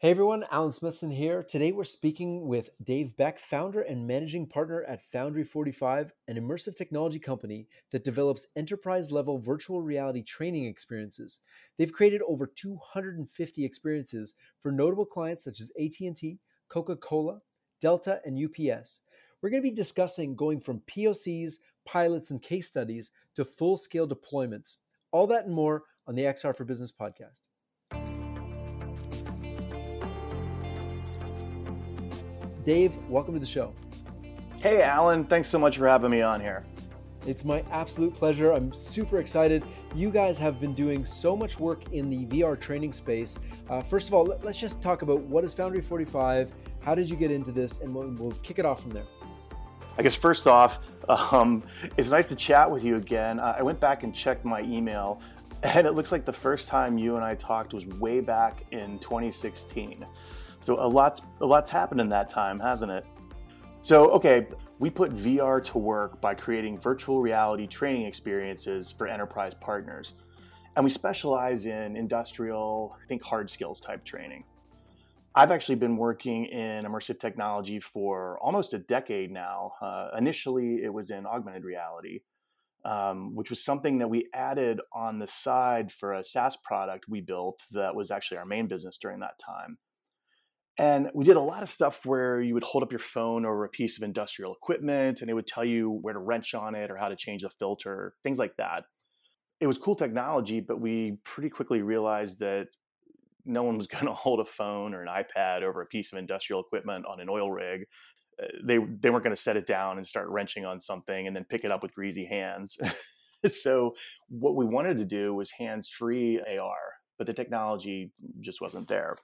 Hey everyone, Alan Smithson here. Today we're speaking with Dave Beck, founder and managing partner at Foundry 45, an immersive technology company that develops enterprise level virtual reality training experiences. They've created over 250 experiences for notable clients such as AT&T, Coca-Cola, Delta, and UPS. We're going to be discussing going from POCs, pilots, and case studies to full-scale deployments. All that and more on the XR for Business podcast. Dave, welcome to the show. Hey, Alan. Thanks so much for having me on here. It's my absolute pleasure. I'm super excited. You guys have been doing so much work in the VR training space. Uh, first of all, let's just talk about what is Foundry 45, how did you get into this, and we'll, we'll kick it off from there. I guess first off, um, it's nice to chat with you again. I went back and checked my email, and it looks like the first time you and I talked was way back in 2016. So a lot's a lot's happened in that time, hasn't it? So okay, we put VR to work by creating virtual reality training experiences for enterprise partners. And we specialize in industrial, I think hard skills type training. I've actually been working in immersive technology for almost a decade now. Uh, initially, it was in augmented reality, um, which was something that we added on the side for a SaaS product we built that was actually our main business during that time. And we did a lot of stuff where you would hold up your phone over a piece of industrial equipment and it would tell you where to wrench on it or how to change the filter, things like that. It was cool technology, but we pretty quickly realized that no one was going to hold a phone or an iPad over a piece of industrial equipment on an oil rig. Uh, they they weren't going to set it down and start wrenching on something and then pick it up with greasy hands. so what we wanted to do was hands-free AR, but the technology just wasn't there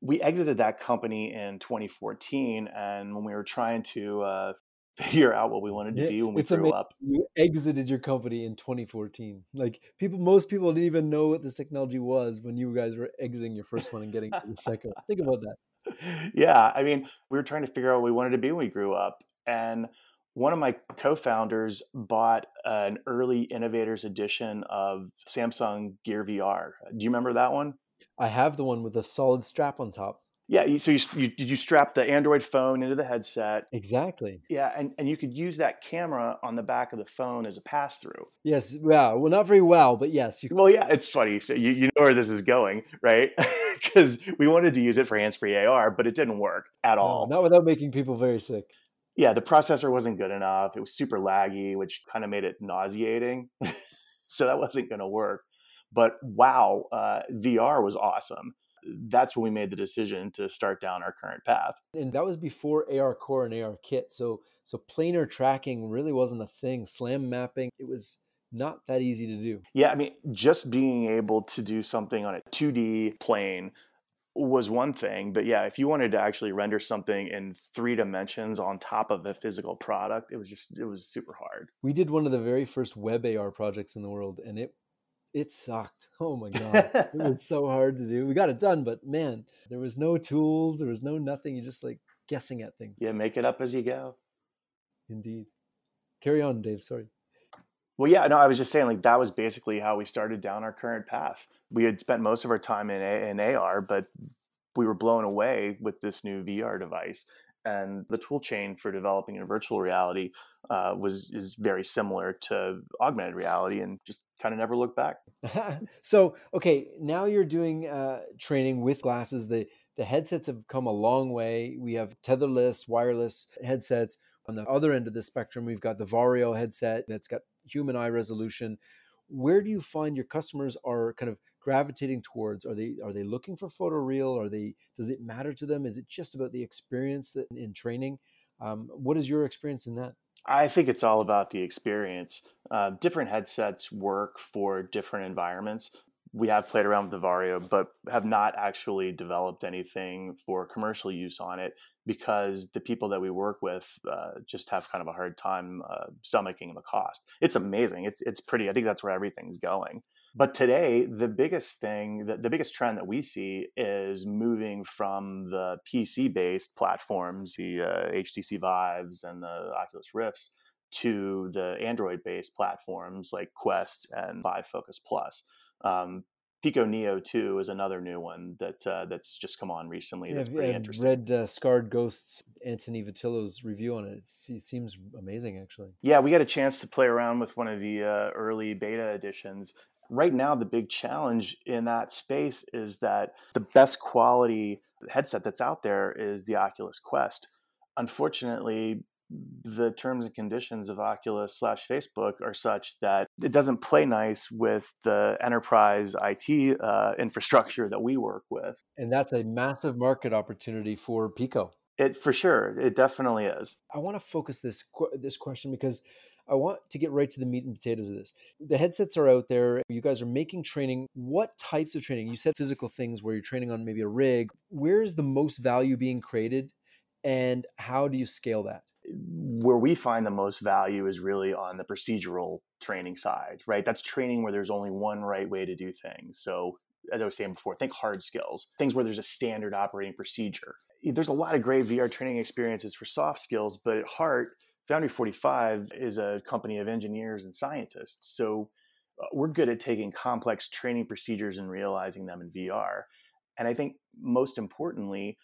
we exited that company in 2014 and when we were trying to uh, figure out what we wanted to yeah, be when we grew amazing. up. you exited your company in 2014 like people most people didn't even know what this technology was when you guys were exiting your first one and getting to the second think about that. Yeah i mean we were trying to figure out what we wanted to be when we grew up and one of my co-founders bought an early innovators edition of samsung gear vr do you remember that one I have the one with a solid strap on top. Yeah, so you, you you strap the Android phone into the headset. Exactly. Yeah, and, and you could use that camera on the back of the phone as a pass through. Yes, yeah, well, not very well, but yes. You... Well, yeah, it's funny. So you, you know where this is going, right? Because we wanted to use it for hands free AR, but it didn't work at all. No, not without making people very sick. Yeah, the processor wasn't good enough. It was super laggy, which kind of made it nauseating. so that wasn't going to work. But wow, uh, VR was awesome. That's when we made the decision to start down our current path. And that was before ARCore and ARKit. So so planar tracking really wasn't a thing. SLAM mapping, it was not that easy to do. Yeah, I mean, just being able to do something on a 2D plane was one thing, but yeah, if you wanted to actually render something in three dimensions on top of a physical product, it was just it was super hard. We did one of the very first web AR projects in the world, and it it sucked. Oh my god, it was so hard to do. We got it done, but man, there was no tools, there was no nothing. You're just like guessing at things. Yeah, make it up as you go. Indeed. Carry on, Dave. Sorry. Well, yeah, no, I was just saying, like that was basically how we started down our current path. We had spent most of our time in, A- in AR, but we were blown away with this new VR device and the tool chain for developing in virtual reality uh, was is very similar to augmented reality and just kind of never looked back. So okay now you're doing uh, training with glasses. The the headsets have come a long way. We have tetherless wireless headsets. On the other end of the spectrum we've got the Varjo headset that's got human eye resolution. Where do you find your customers are kind of gravitating towards? Are they are they looking for photoreal? Are they does it matter to them? Is it just about the experience that, in training? Um, what is your experience in that? I think it's all about the experience. Uh, different headsets work for different environments. We have played around with the Varjo, but have not actually developed anything for commercial use on it because the people that we work with uh, just have kind of a hard time uh, stomaching the cost. It's amazing. It's it's pretty. I think that's where everything's going. But today, the biggest thing, the, the biggest trend that we see is moving from the PC based platforms, the uh, HTC Vives and the Oculus Rifts, to the Android based platforms like Quest and Vive Focus Plus. Um, Pico Neo 2 is another new one that uh, that's just come on recently. Yeah, that's pretty I've interesting. Read uh, Skarred Ghosts, Antony Vitillo's review on it. It seems amazing, actually. Yeah, we got a chance to play around with one of the uh, early beta editions. Right now, the big challenge in that space is that the best quality headset that's out there is the Oculus Quest. Unfortunately, the terms and conditions of Oculus slash Facebook are such that it doesn't play nice with the enterprise IT uh, infrastructure that we work with. And that's a massive market opportunity for Pico. It for sure, it definitely is. I want to focus this this question because I want to get right to the meat and potatoes of this. The headsets are out there. You guys are making training. What types of training? You said physical things where you're training on maybe a rig. Where is the most value being created, and how do you scale that? where we find the most value is really on the procedural training side, right? That's training where there's only one right way to do things. So, as I was saying before, think hard skills, things where there's a standard operating procedure. There's a lot of great VR training experiences for soft skills, but at heart, Foundry 45 is a company of engineers and scientists. So, uh, we're good at taking complex training procedures and realizing them in VR. And I think most importantly,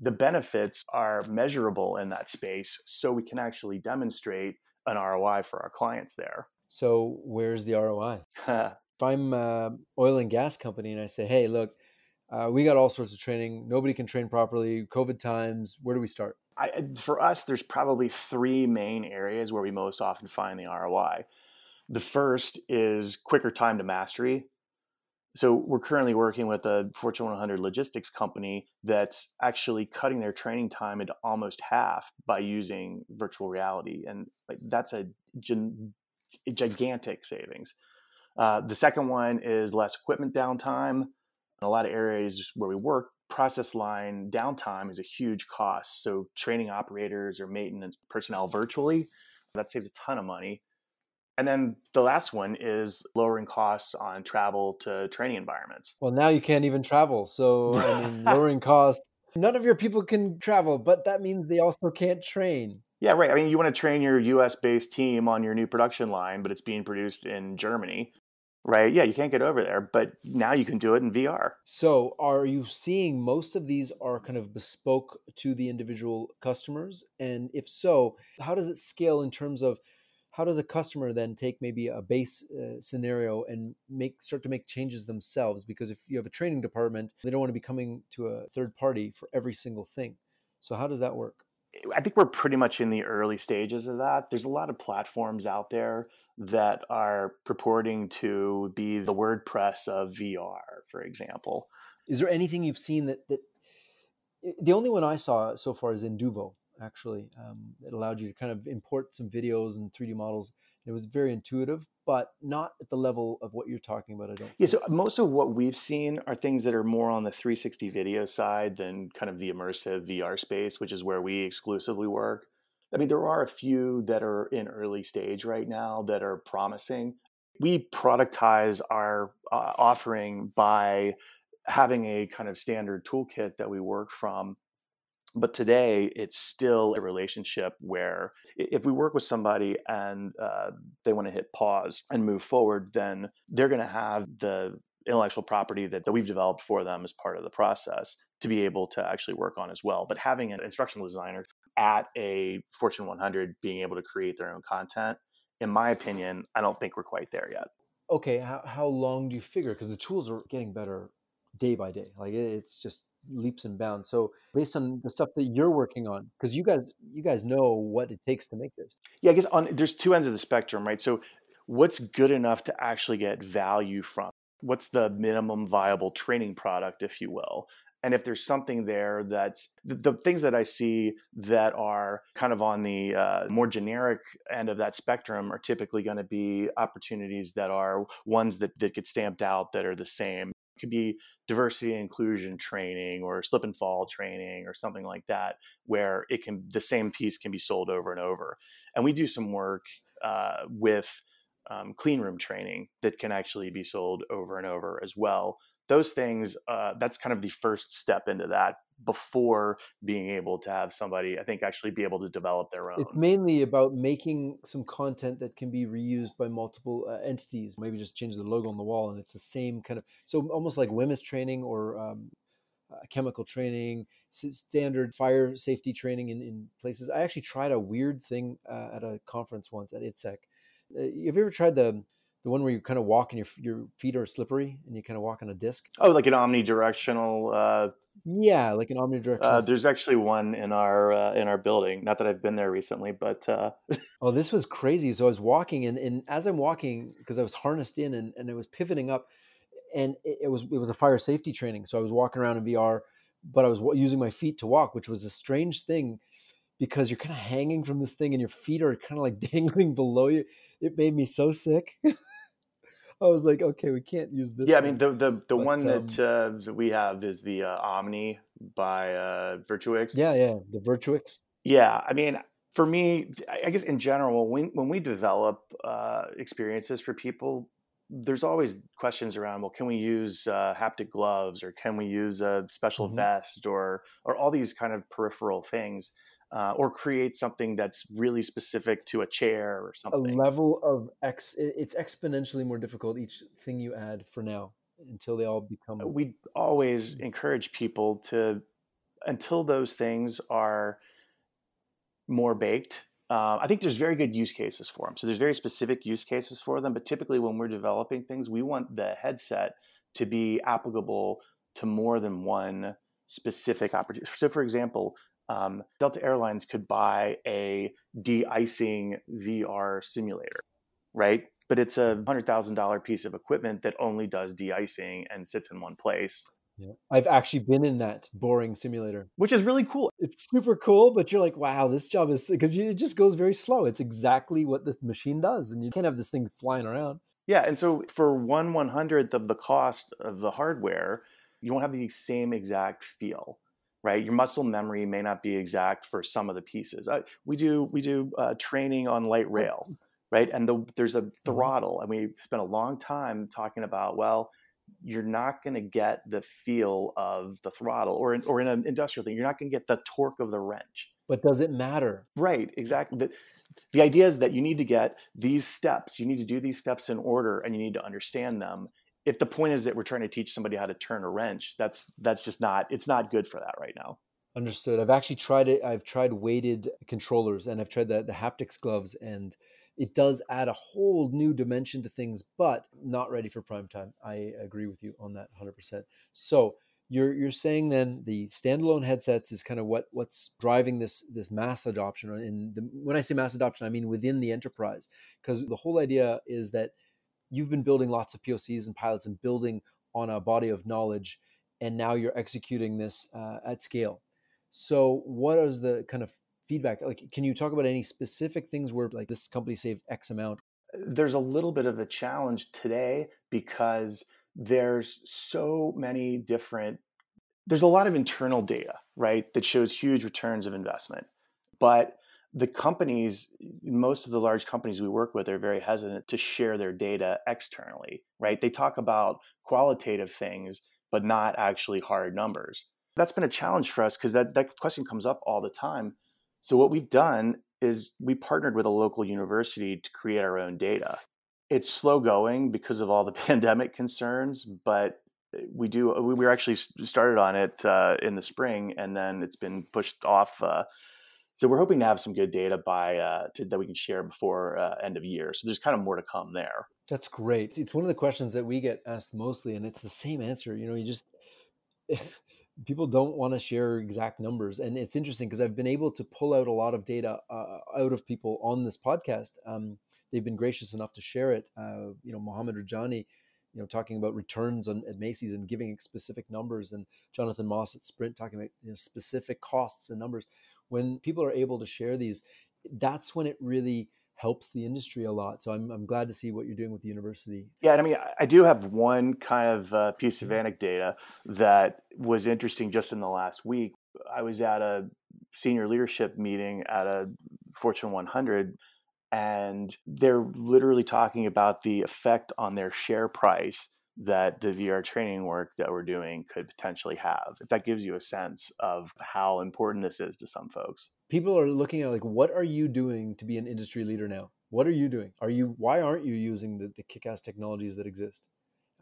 the benefits are measurable in that space so we can actually demonstrate an ROI for our clients there. So, where's the ROI? if I'm an oil and gas company and I say, "Hey, look, uh, we got all sorts of training. Nobody can train properly. COVID times. Where do we start?" I, for us, there's probably three main areas where we most often find the ROI. The first is quicker time to mastery so we're currently working with a Fortune 100 logistics company that's actually cutting their training time into almost half by using virtual reality, and like, that's a, a gigantic savings. Uh, the second one is less equipment downtime. In a lot of areas where we work, process line downtime is a huge cost. So training operators or maintenance personnel virtually, that saves a ton of money. And then the last one is lowering costs on travel to training environments. Well, now you can't even travel. So, I mean, lowering costs, none of your people can travel, but that means they also can't train. Yeah, right. I mean, you want to train your US based team on your new production line, but it's being produced in Germany, right? Yeah, you can't get over there, but now you can do it in VR. So, are you seeing most of these are kind of bespoke to the individual customers? And if so, how does it scale in terms of how does a customer then take maybe a base uh, scenario and make start to make changes themselves because if you have a training department they don't want to be coming to a third party for every single thing so how does that work i think we're pretty much in the early stages of that there's a lot of platforms out there that are purporting to be the wordpress of vr for example is there anything you've seen that that the only one i saw so far is Induvo actually. Um, it allowed you to kind of import some videos and 3D models. It was very intuitive, but not at the level of what you're talking about. I don't. Yeah. Think. So most of what we've seen are things that are more on the 360 video side than kind of the immersive VR space, which is where we exclusively work. I mean, there are a few that are in early stage right now that are promising. We productize our uh, offering by having a kind of standard toolkit that we work from but today, it's still a relationship where if we work with somebody and uh, they want to hit pause and move forward, then they're going to have the intellectual property that, that we've developed for them as part of the process to be able to actually work on as well. But having an instructional designer at a Fortune 100 being able to create their own content, in my opinion, I don't think we're quite there yet. Okay, how, how long do you figure? Because the tools are getting better day by day. Like it's just leaps and bounds. So based on the stuff that you're working on, because you guys you guys know what it takes to make this. Yeah, I guess on there's two ends of the spectrum, right? So what's good enough to actually get value from? What's the minimum viable training product, if you will? And if there's something there that's the, the things that I see that are kind of on the uh, more generic end of that spectrum are typically going to be opportunities that are ones that, that get stamped out that are the same. It could be diversity and inclusion training or slip and fall training or something like that where it can the same piece can be sold over and over. And we do some work uh, with um, clean room training that can actually be sold over and over as well those things uh, that's kind of the first step into that before being able to have somebody, I think, actually be able to develop their own. It's mainly about making some content that can be reused by multiple uh, entities. Maybe just change the logo on the wall, and it's the same kind of so almost like women's training or um, uh, chemical training, standard fire safety training in, in places. I actually tried a weird thing uh, at a conference once at ITSEC. Uh, have you ever tried the the one where you kind of walk and your your feet are slippery and you kind of walk on a disc? Oh, like an omnidirectional. Uh, yeah, like an omnidirectional. Uh, there's actually one in our uh, in our building. Not that I've been there recently, but uh... oh, this was crazy. So I was walking, and, and as I'm walking, because I was harnessed in and, and it was pivoting up, and it, it was it was a fire safety training. So I was walking around in VR, but I was using my feet to walk, which was a strange thing because you're kind of hanging from this thing and your feet are kind of like dangling below you. It made me so sick. I was like, okay, we can't use this. Yeah, I mean the the, the but, one um, that, uh, that we have is the uh, Omni by uh, Virtuix. Yeah, yeah, the Virtuix. Yeah, I mean, for me, I guess in general, when when we develop uh, experiences for people, there's always questions around well can we use uh, haptic gloves or can we use a special mm-hmm. vest or or all these kind of peripheral things uh, or create something that's really specific to a chair or something a level of x it's exponentially more difficult each thing you add for now until they all become we always mm. encourage people to until those things are more baked uh, I think there's very good use cases for them. So there's very specific use cases for them. But typically, when we're developing things, we want the headset to be applicable to more than one specific opportunity. So, for example, um, Delta Airlines could buy a de-icing VR simulator, right? But it's a hundred thousand dollar piece of equipment that only does de-icing and sits in one place. Yeah. I've actually been in that boring simulator, which is really cool. It's super cool, but you're like, wow, this job is because it just goes very slow. It's exactly what the machine does, and you can't have this thing flying around. Yeah, and so for one one hundredth of the cost of the hardware, you won't have the same exact feel, right? Your muscle memory may not be exact for some of the pieces. Uh, we do we do uh, training on light rail, right? And the, there's a mm-hmm. throttle, and we spent a long time talking about well you're not going to get the feel of the throttle or in, or in an industrial thing you're not going to get the torque of the wrench but does it matter right exactly the, the idea is that you need to get these steps you need to do these steps in order and you need to understand them if the point is that we're trying to teach somebody how to turn a wrench that's that's just not it's not good for that right now understood i've actually tried it i've tried weighted controllers and i've tried the, the haptics gloves and it does add a whole new dimension to things, but not ready for prime time. I agree with you on that 100%. So you're you're saying then the standalone headsets is kind of what what's driving this this mass adoption. And when I say mass adoption, I mean within the enterprise, because the whole idea is that you've been building lots of POCs and pilots and building on a body of knowledge, and now you're executing this uh, at scale. So, what is the kind of feedback like can you talk about any specific things where like this company saved x amount there's a little bit of a challenge today because there's so many different there's a lot of internal data right that shows huge returns of investment but the companies most of the large companies we work with are very hesitant to share their data externally right? They talk about qualitative things but not actually hard numbers. That's been a challenge for us because that, that question comes up all the time. So what we've done is we partnered with a local university to create our own data. It's slow going because of all the pandemic concerns, but eh, we do we were actually started on it uh, in the spring and then it's been pushed off uh, so we're hoping to have some good data by uh, to, that we can share before uh, end of year. So there's kind of more to come there. That's great. It's one of the questions that we get asked mostly and it's the same answer you know you just people don't want to share exact numbers and it's interesting because i've been able to pull out a lot of data uh, out of people on this podcast. Um, they've been gracious enough to share it uh, you know mohammed rajani you know talking about returns on at macy's and giving specific numbers and jonathan moss at sprint talking about you know, specific costs and numbers when people are able to share these that's when it really helps the industry a lot. So I'm, I'm glad to see what you're doing with the university. Yeah, I mean, I do have one kind of uh, piece of anecdata that was interesting just in the last week. I was at a senior leadership meeting at a Fortune 100, and they're literally talking about the effect on their share price that the VR training work that we're doing could potentially have. If that gives you a sense of how important this is to some folks. People are looking at like, what are you doing to be an industry leader now? What are you doing? Are you why aren't you using the, the kick-ass technologies that exist?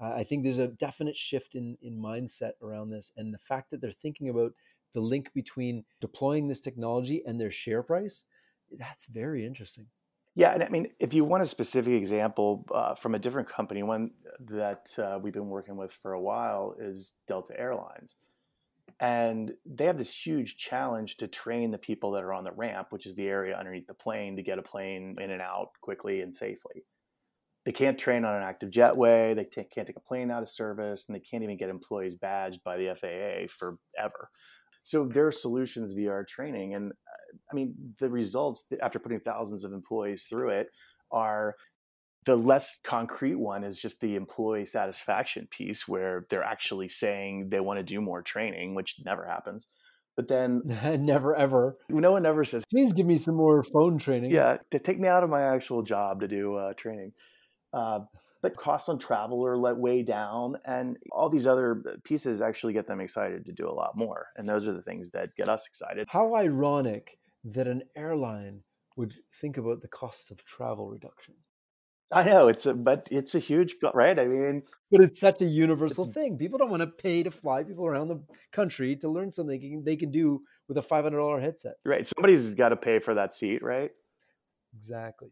Uh, I think there's a definite shift in in mindset around this, and the fact that they're thinking about the link between deploying this technology and their share price. That's very interesting. Yeah, and I mean, if you want a specific example uh, from a different company, one that uh, we've been working with for a while is Delta Airlines. And they have this huge challenge to train the people that are on the ramp, which is the area underneath the plane, to get a plane in and out quickly and safely. They can't train on an active jetway, they t- can't take a plane out of service, and they can't even get employees badged by the FAA forever. So their solutions VR training, and I mean, the results after putting thousands of employees through it are the less concrete one is just the employee satisfaction piece where they're actually saying they want to do more training, which never happens. But then never ever. No one ever says, please give me some more phone training. Yeah, to take me out of my actual job to do uh, training. Uh, but costs on travel are let way down and all these other uh, pieces actually get them excited to do a lot more and those are the things that get us excited how ironic that an airline would think about the cost of travel reduction. I know it's a but it's a huge right? I mean but it's such a universal thing. People don't want to pay to fly people around the country to learn something they can do with a $500 headset. Right somebody's got to pay for that seat right? Exactly.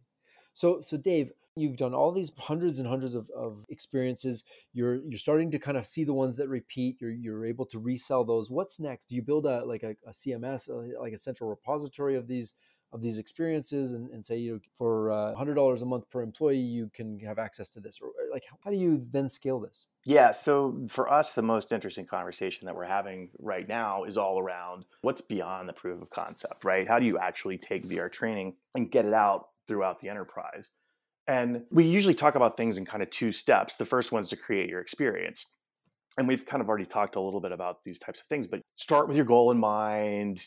So so dave You've done all these hundreds and hundreds of, of experiences. You're you're starting to kind of see the ones that repeat. You're you're able to resell those. What's next? Do you build a like a, a CMS, a, like a central repository of these of these experiences, and, and say you know for uh, hundred dollars a month per employee, you can have access to this, or like how do you then scale this? Yeah, so for us, the most interesting conversation that we're having right now is all around what's beyond the proof of concept, right? How do you actually take VR training and get it out throughout the enterprise? And we usually talk about things in kind of two steps. The first one is to create your experience. And we've kind of already talked a little bit about these types of things, but start with your goal in mind,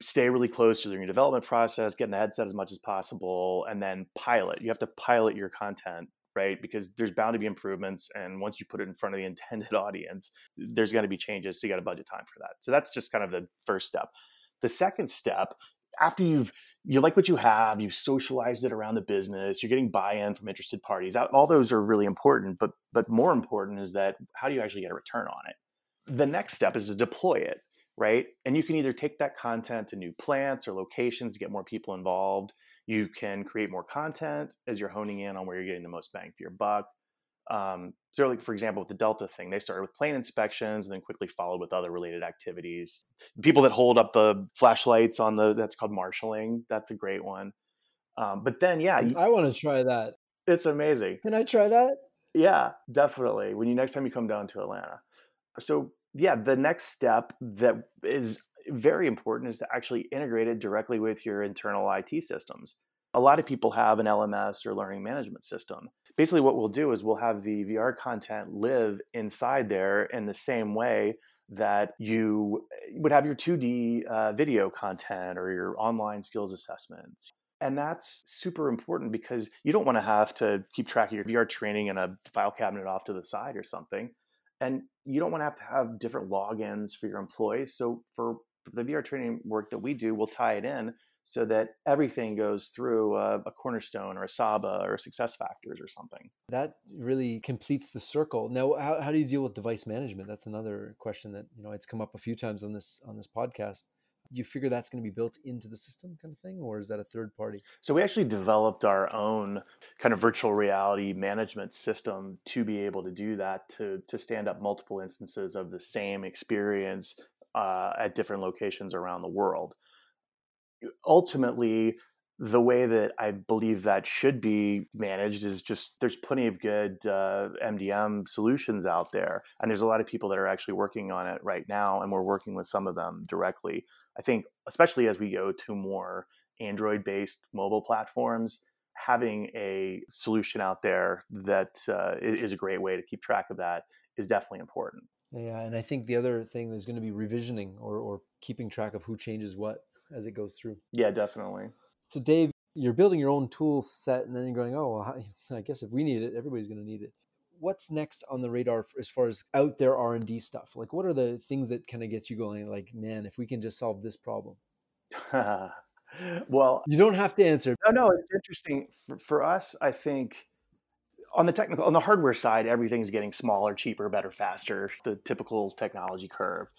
stay really close to your development process, get in the headset as much as possible, and then pilot. You have to pilot your content right? Because there's bound to be improvements. And once you put it in front of the intended audience, there's going to be changes. So you got to budget time for that. So that's just kind of the first step. The second step after you've you like what you have, you've socialized it around the business, you're getting buy-in from interested parties. All those are really important, but but more important is that how do you actually get a return on it? The next step is to deploy it, right? And you can either take that content to new plants or locations to get more people involved. You can create more content as you're honing in on where you're getting the most bang for your buck. Um, so, like for example, with the Delta thing, they started with plane inspections and then quickly followed with other related activities. People that hold up the flashlights on the that's called marshaling. That's a great one. Um, but then, yeah, I want to try that. It's amazing. Can I try that? Yeah, definitely. When you next time you come down to Atlanta. So yeah, the next step that is very important is to actually integrate it directly with your internal IT systems a lot of people have an LMS or learning management system. Basically, what we'll do is we'll have the VR content live inside there in the same way that you would have your 2D uh, video content or your online skills assessments. And that's super important because you don't want to have to keep track of your VR training in a file cabinet off to the side or something. And you don't want to have to have different logins for your employees. So for the VR training work that we do, we'll tie it in so that everything goes through a, a, cornerstone or a saba or SuccessFactors or something. That really completes the circle. Now how, how do you deal with device management? That's another question that you know it's come up a few times on this on this podcast. You figure that's going to be built into the system kind of thing or is that a third party? So we actually developed our own kind of virtual reality management system to be able to do that to to stand up multiple instances of the same experience uh, at different locations around the world ultimately the way that I believe that should be managed is just there's plenty of good uh, MDM solutions out there, and there's a lot of people that are actually working on it right now, and we're working with some of them directly. I think, especially as we go to more Android-based mobile platforms, having a solution out there that uh, is a great way to keep track of that is definitely important. Yeah, and I think the other thing is going to be revisioning or, or keeping track of who changes what as it goes through. Yeah, definitely. So, Dave, you're building your own tool set, and then you're going, oh, well, I guess if we need it, everybody's going to need it. what's next on the radar as far as out there r&d stuff like what are the things that kind of get you going like man if we can just solve this problem well you don't have to answer no no it's interesting for, for us i think on the technical on the hardware side everything's getting smaller cheaper better faster the typical technology curve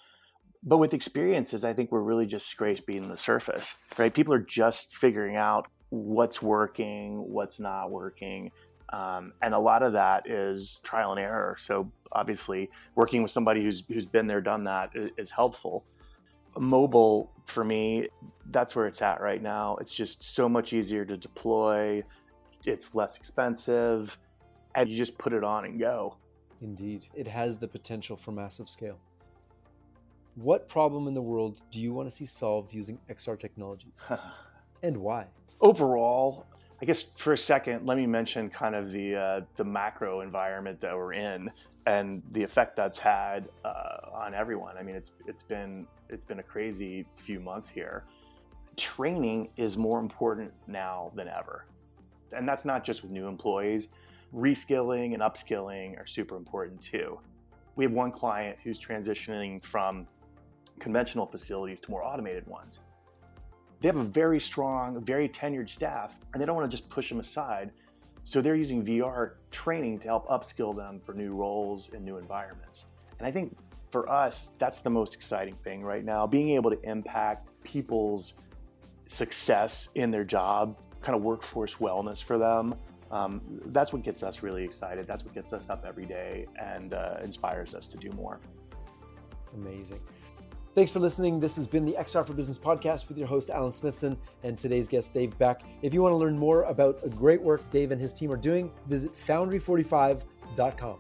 but with experiences i think we're really just scraping the surface right people are just figuring out what's working what's not working um, and a lot of that is trial and error. So obviously, working with somebody who's who's been there, done that is, is helpful. Mobile for me, that's where it's at right now. It's just so much easier to deploy. It's less expensive, and you just put it on and go. Indeed, it has the potential for massive scale. What problem in the world do you want to see solved using XR technologies, and why? Overall, I guess for a second, let me mention kind of the uh, the macro environment that we're in and the effect that's had uh, on everyone. I mean, it's it's been it's been a crazy few months here. Training is more important now than ever, and that's not just with new employees. Reskilling and upskilling are super important too. We have one client who's transitioning from conventional facilities to more automated ones they have a very strong, very tenured staff, and they don't want to just push them aside. So they're using VR training to help upskill them for new roles and new environments. And I think for us, that's the most exciting thing right now being able to impact people's success in their job, kind of workforce wellness for them. Um, that's what gets us really excited. That's what gets us up every day and uh, inspires us to do more. Amazing. Thanks for listening. This has been the XR for Business podcast with your host, Alan Smithson, and today's guest, Dave Beck. If you want to learn more about the great work Dave and his team are doing, visit foundry45.com.